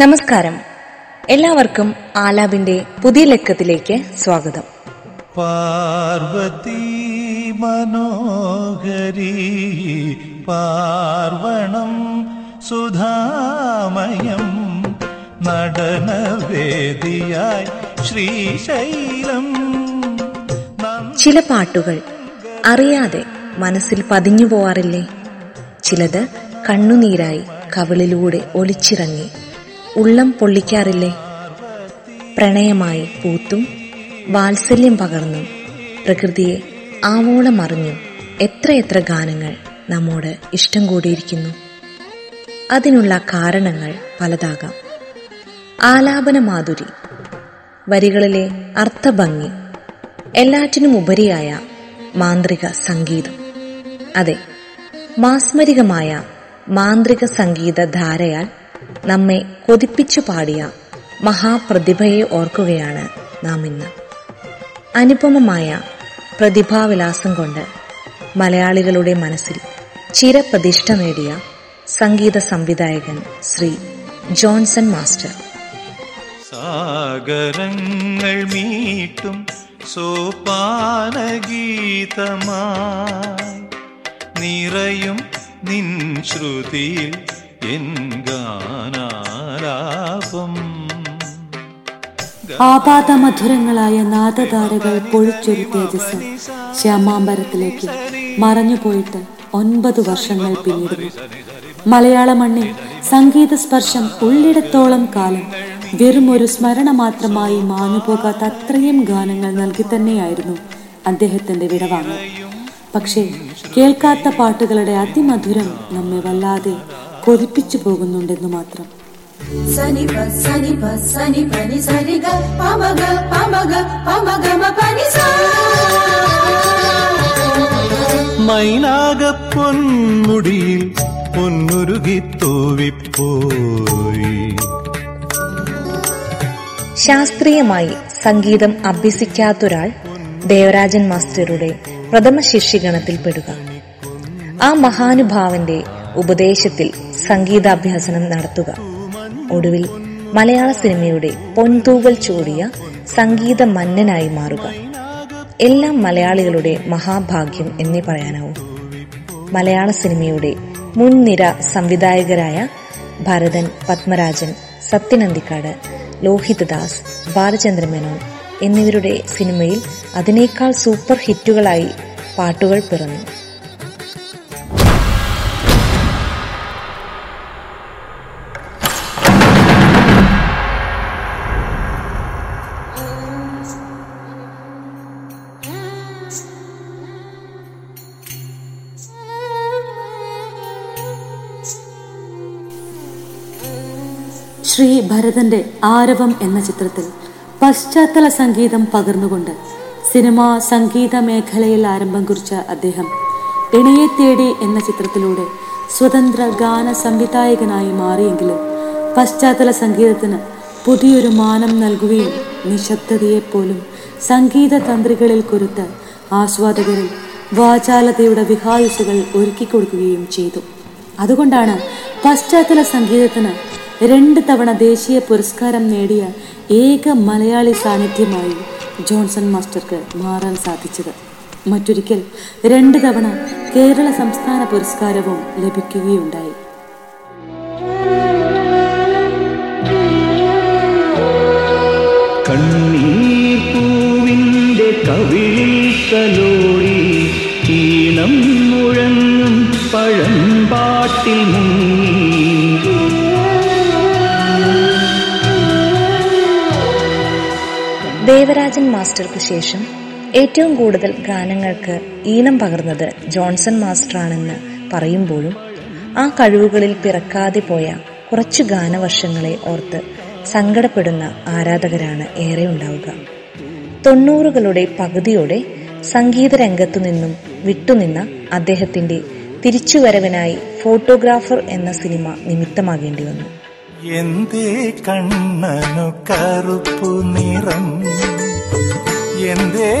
നമസ്കാരം. എല്ലാവർക്കും ആലാബിന്റെ പുതിയ ലക്കത്തിലേക്ക് സ്വാഗതം. പാർവതി മനോഹരി പാർവണം സുധാമയം നടനവേദിയായി ശ്രീശൈലം ചില പാട്ടുകൾ അറിയാതെ മനസ്സിൽ പതിഞ്ഞു പോവാറില്ലേ ചിലത് കണ്ണുനീരായി കവിളിലൂടെ ഒലിച്ചിറങ്ങി ഉള്ളം പൊള്ളിക്കാറില്ലേ? പ്രണയമായി പൂത്തും വാത്സല്യം പകർന്നും പ്രകൃതിയെ ആവോളം അറിഞ്ഞും എത്രയെത്ര ഗാനങ്ങൾ നമ്മോട് ഇഷ്ടം കൂടിയിരിക്കുന്നു. അതിനുള്ള കാരണങ്ങൾ പലതാകാം. ആലാപന മാധുരി വരികളിലെ അർത്ഥഭംഗി എല്ലാറ്റിനും ഉപരിയായ മാന്ത്രിക സംഗീതം. അതെ മാസ്മരികമായ മാന്ത്രിക സംഗീത ധാരയാൽ നമ്മെ കൊതിപ്പിച്ചു പാടിയ മഹാപ്രതിഭയെ ഓർക്കുകയാണ് നാം ഇന്ന്. അനുപമമായ പ്രതിഭാവിലാസം കൊണ്ട് മലയാളികളുടെ മനസ്സിൽ ചിരപ്രതിഷ്ഠ നേടിയ സംഗീത സംവിധായകൻ ശ്രീ ജോൺസൺ മാസ്റ്റർ. സാഗരങ്ങൾ മീട്ടും സോപാന സോപാനഗീതമായി നിറയും നിൻ ശ്രുതിയിൽ ആപാതമധുരങ്ങളായ നാദധാരകൾ പൊഴിച്ചൊരു തേജസ് ശ്യാമാമ്പരത്തിലേക്ക് മറഞ്ഞുപോയിട്ട് ഒൻപത് വർഷങ്ങൾ പിന്നിടുന്നു. മലയാള മണ്ണിൽ സംഗീത സ്പർശം ഉള്ളിടത്തോളം കാലം വെറും ഒരു സ്മരണ മാത്രമായി മാഞ്ഞുപോകാത്ത അത്രയും ഗാനങ്ങൾ നൽകി തന്നെയായിരുന്നു അദ്ദേഹത്തിന്റെ വിടവാങ്ങൽ. പക്ഷേ കേൾക്കാത്ത പാട്ടുകളുടെ അതിമധുരം നമ്മെ വല്ലാതെ കൊതിപ്പിച്ചു പോകുന്നുണ്ടെന്ന് മാത്രം. സനിപ സനിപ പമഗ പൊന്നുരുകി തൂവിപ്പോയി. ശാസ്ത്രീയമായി സംഗീതം അഭ്യസിക്കാത്തൊരാൾ ദേവരാജൻ മാസ്റ്ററുടെ പ്രഥമ ശിഷ്യഗണത്തിൽ പെടുക ആ മഹാനുഭാവന്റെ ഉപദേശത്തിൽ സംഗീതാഭ്യാസനം നടത്തുക. ഒടുവിൽ മലയാള സിനിമയുടെ പൊൻതൂവൽ ചൂടിയ സംഗീത മന്നനായി മാറുക. എല്ലാം മലയാളികളുടെ മഹാഭാഗ്യം എന്നേ പറയാനാവും. മലയാള സിനിമയുടെ മുൻനിര സംവിധായകരായ ഭരതൻ പത്മരാജൻ സത്യനന്ദിക്കാട് ലോഹിതദാസ് ബാലചന്ദ്ര മേനോൻ എന്നിവരുടെ സിനിമയിൽ അതിനേക്കാൾ സൂപ്പർ ഹിറ്റുകളായി പാട്ടുകൾ പിറന്നു. ശ്രീ ഭരതന്റെ ആരവം എന്ന ചിത്രത്തിൽ പശ്ചാത്തല സംഗീതം പകർന്നുകൊണ്ട് സിനിമാ സംഗീത മേഖലയിൽ ആരംഭം കുറിച്ച അദ്ദേഹം ഇണയെ തേടി എന്ന ചിത്രത്തിലൂടെ സ്വതന്ത്ര ഗാന സംവിധായകനായി മാറിയെങ്കിലും പശ്ചാത്തല സംഗീതത്തിന് പുതിയൊരു മാനം നൽകുകയും നിശബ്ദതയെപ്പോലും സംഗീത തന്ത്രികളിൽ കുരുത്ത് ആസ്വാദകരിൽ വാചാലതയുടെ വിഹായുസുകൾ ഒരുക്കിക്കൊടുക്കുകയും ചെയ്തു. അതുകൊണ്ടാണ് പശ്ചാത്തല സംഗീതത്തിന് രണ്ട് തവണ ദേശീയ പുരസ്കാരം നേടിയ ഏക മലയാളി സാന്നിധ്യമായി ജോൺസൺ മാസ്റ്റർക്ക് മാറാൻ സാധിച്ചത്. മറ്റൊരിക്കൽ രണ്ട് തവണ കേരള സംസ്ഥാന പുരസ്കാരവും ലഭിക്കുകയുണ്ടായി. കണ്ണീർ പൂവിന്റെ കവിളിൽ ഈണം മുഴങ്ങും പഴമ്പാട്ടിൽ ദേവരാജൻ മാസ്റ്റർക്ക് ശേഷം ഏറ്റവും കൂടുതൽ ഗാനങ്ങൾക്ക് ഈണം പകർന്നത് ജോൺസൺ മാസ്റ്ററാണെന്ന് പറയുമ്പോഴും ആ കഴിവുകളിൽ പിറക്കാതെ പോയ കുറച്ചു ഗാനവർഷങ്ങളെ ഓർത്ത് സങ്കടപ്പെടുന്ന ആരാധകരാണ് ഏറെ ഉണ്ടാവുക. തൊണ്ണൂറുകളുടെ പകുതിയോടെ സംഗീത രംഗത്തു നിന്നും വിട്ടുനിന്ന അദ്ദേഹത്തിന്റെ തിരിച്ചുവരവിനായി ഫോട്ടോഗ്രാഫർ എന്ന സിനിമ നിമിത്തമാകേണ്ടി വന്നു. എന്തേ കണ്ണനു കറുപ്പു നിറം? എന്തേ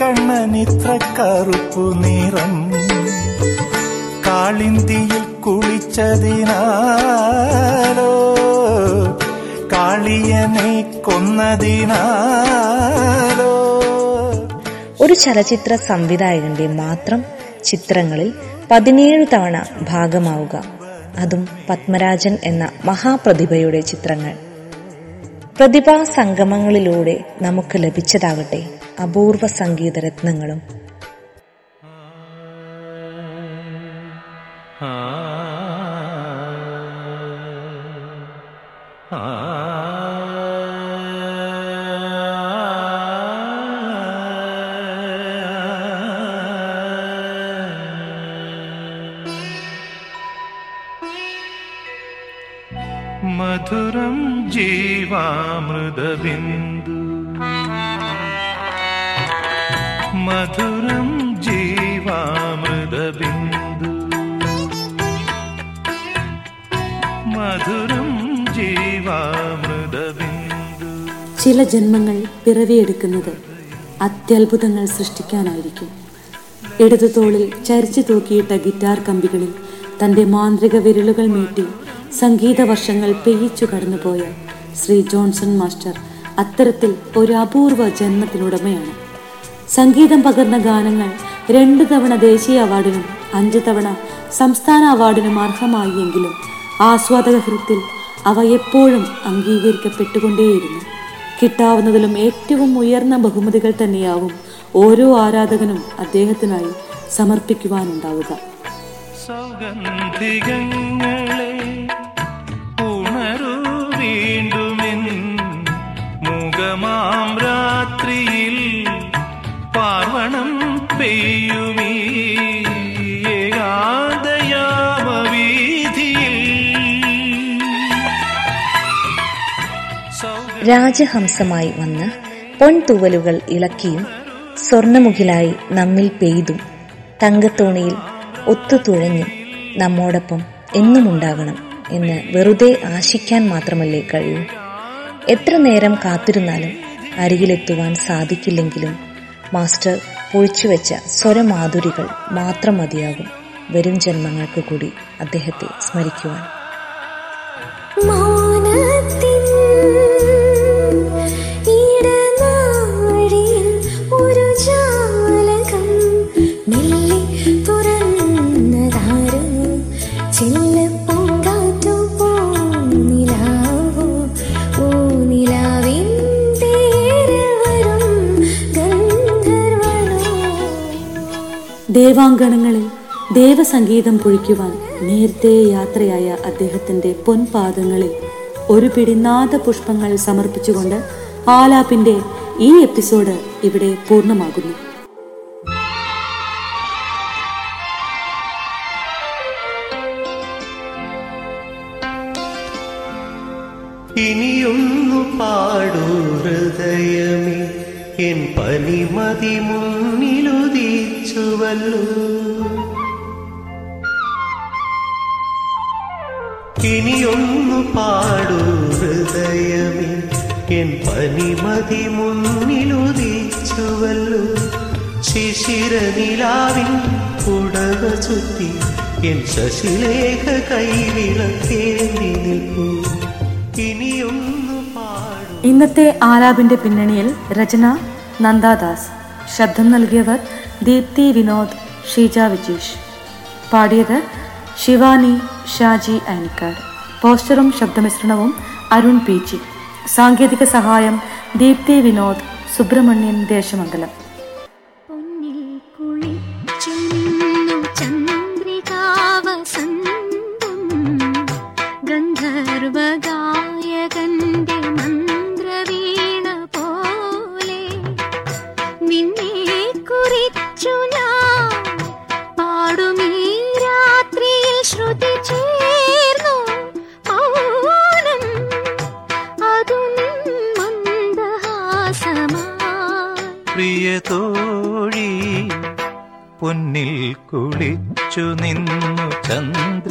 കണ്ണനിത്ര കറുപ്പു നിറം? കാളിന്തിയിൽ കുളിച്ചതിനാലോ? കാളിയനെ കൊന്നതിനാലോ? ഒരു ചലച്ചിത്ര സംവിധായകന്റെ മാത്രം ചിത്രങ്ങളിൽ പതിനേഴ് തവണ ഭാഗമാവുക. അതും പത്മരാജൻ എന്ന മഹാപ്രതിഭയുടെ ചിത്രങ്ങൾ. പ്രതിഭാ സംഗമങ്ങളിലൂടെ നമുക്ക് ലഭിച്ചതാകട്ടെ അപൂർവ സംഗീത രത്നങ്ങളും മധുരം ജീവാമൃതബിന്ദു. മധുരം ജീവാമൃതബിന്ദു. മധുരം ജീവാമൃതബിന്ദു. ചില ജന്മങ്ങൾ പിറവിയെടുക്കുന്നത് അത്യത്ഭുതങ്ങൾ സൃഷ്ടിക്കാനായിരിക്കും. ഇടതു തോളിൽ ചരിച്ചു തൂക്കിയിട്ട ഗിറ്റാർ കമ്പികളിൽ തന്റെ മാന്ത്രിക വിരലുകൾ മീട്ടി സംഗീത വർഷങ്ങൾ പെയ്ച്ചു കടന്നുപോയ ശ്രീ ജോൺസൺ മാസ്റ്റർ അത്തരത്തിൽ ഒരു അപൂർവ ജന്മത്തിനുടമയാണ്. സംഗീതം പകർന്ന ഗാനങ്ങൾ രണ്ടു തവണ ദേശീയ അവാർഡിനും അഞ്ചു തവണ സംസ്ഥാന അവാർഡിനും അർഹമായി എങ്കിലും ആസ്വാദക ഹൃത്തിൽ അവ എപ്പോഴും അംഗീകരിക്കപ്പെട്ടുകൊണ്ടേയിരുന്നു. കിട്ടാവുന്നതിലും ഏറ്റവും ഉയർന്ന ബഹുമതികൾ തന്നെയാവും ഓരോ ആരാധകനും അദ്ദേഹത്തിനായി സമർപ്പിക്കുവാനുണ്ടാവുക. സൗഗന്ധികങ്ങളെ രാജഹംസമായി വന്ന് പൊൻതൂവലുകൾ ഇളക്കിയും സ്വർണമുഖിലായി നമ്മിൽ പെയ്തും തങ്കത്തോണിയിൽ ഒത്തുതുഴഞ്ഞും നമ്മോടൊപ്പം എന്നുമുണ്ടാകണം എന്ന് വെറുതെ ആശിക്കാൻ മാത്രമല്ലേ കഴിയൂ. എത്ര നേരം കാത്തിരുന്നാലും അരികിലെത്തുവാൻ സാധിക്കില്ലെങ്കിലും മാസ്റ്റർ പൊഴിച്ചുവെച്ച സ്വരമാധുരികൾ മാത്രം മതിയാകും വരും ജന്മങ്ങൾക്ക് കൂടി അദ്ദേഹത്തെ സ്മരിക്കുവാൻ. ദേവാങ്കണങ്ങളിൽ ദേവസംഗീതം പൊഴിക്കുവാൻ നേരത്തെ യാത്രയായ അദ്ദേഹത്തിന്റെ പൊൻപാദങ്ങളിൽ ഒരു പിടി പുഷ്പങ്ങൾ സമർപ്പിച്ചുകൊണ്ട് ആലാപ്പിന്റെ ഈ എപ്പിസോഡ് ഇവിടെ പൂർണമാകുന്നു. ഇനിയൊന്നു പാടൂ ഹൃദയമേ എൻ പനിമതി മുന്നിലുദിച്ചുവല്ലോ ഇനിയൊന്നു പാടൂ ഹൃദയമേ എൻ പനിമതി മുന്നിലുദിച്ചുവല്ലോ. ശിശിരനിലാവിൻ പുടവ ചുറ്റി എൻ ശശിലേഖ കൈവിളക്കേണ്ടി നിൽക്കൂ. ഇനിയൊന്നു പാടൂ. ഇന്നത്തെ ആലാപിന്റെ പിന്നണിയിൽ രചന നന്ദാദാസ്. ശബ്ദം നൽകിയവർ ദീപ്തി വിനോദ് ഷീജ വിജീഷ്. പാടിയത് ശിവാനി ഷാജി ആനിക്കാട്. പോസ്റ്ററും ശബ്ദമിശ്രണവും അരുൺ പി ജി. സാങ്കേതിക സഹായം ദീപ്തി വിനോദ് സുബ്രഹ്മണ്യൻ ദേശമംഗലം. കുളിച്ചു നിന്നു ചന്ദ്രികാവസന്തം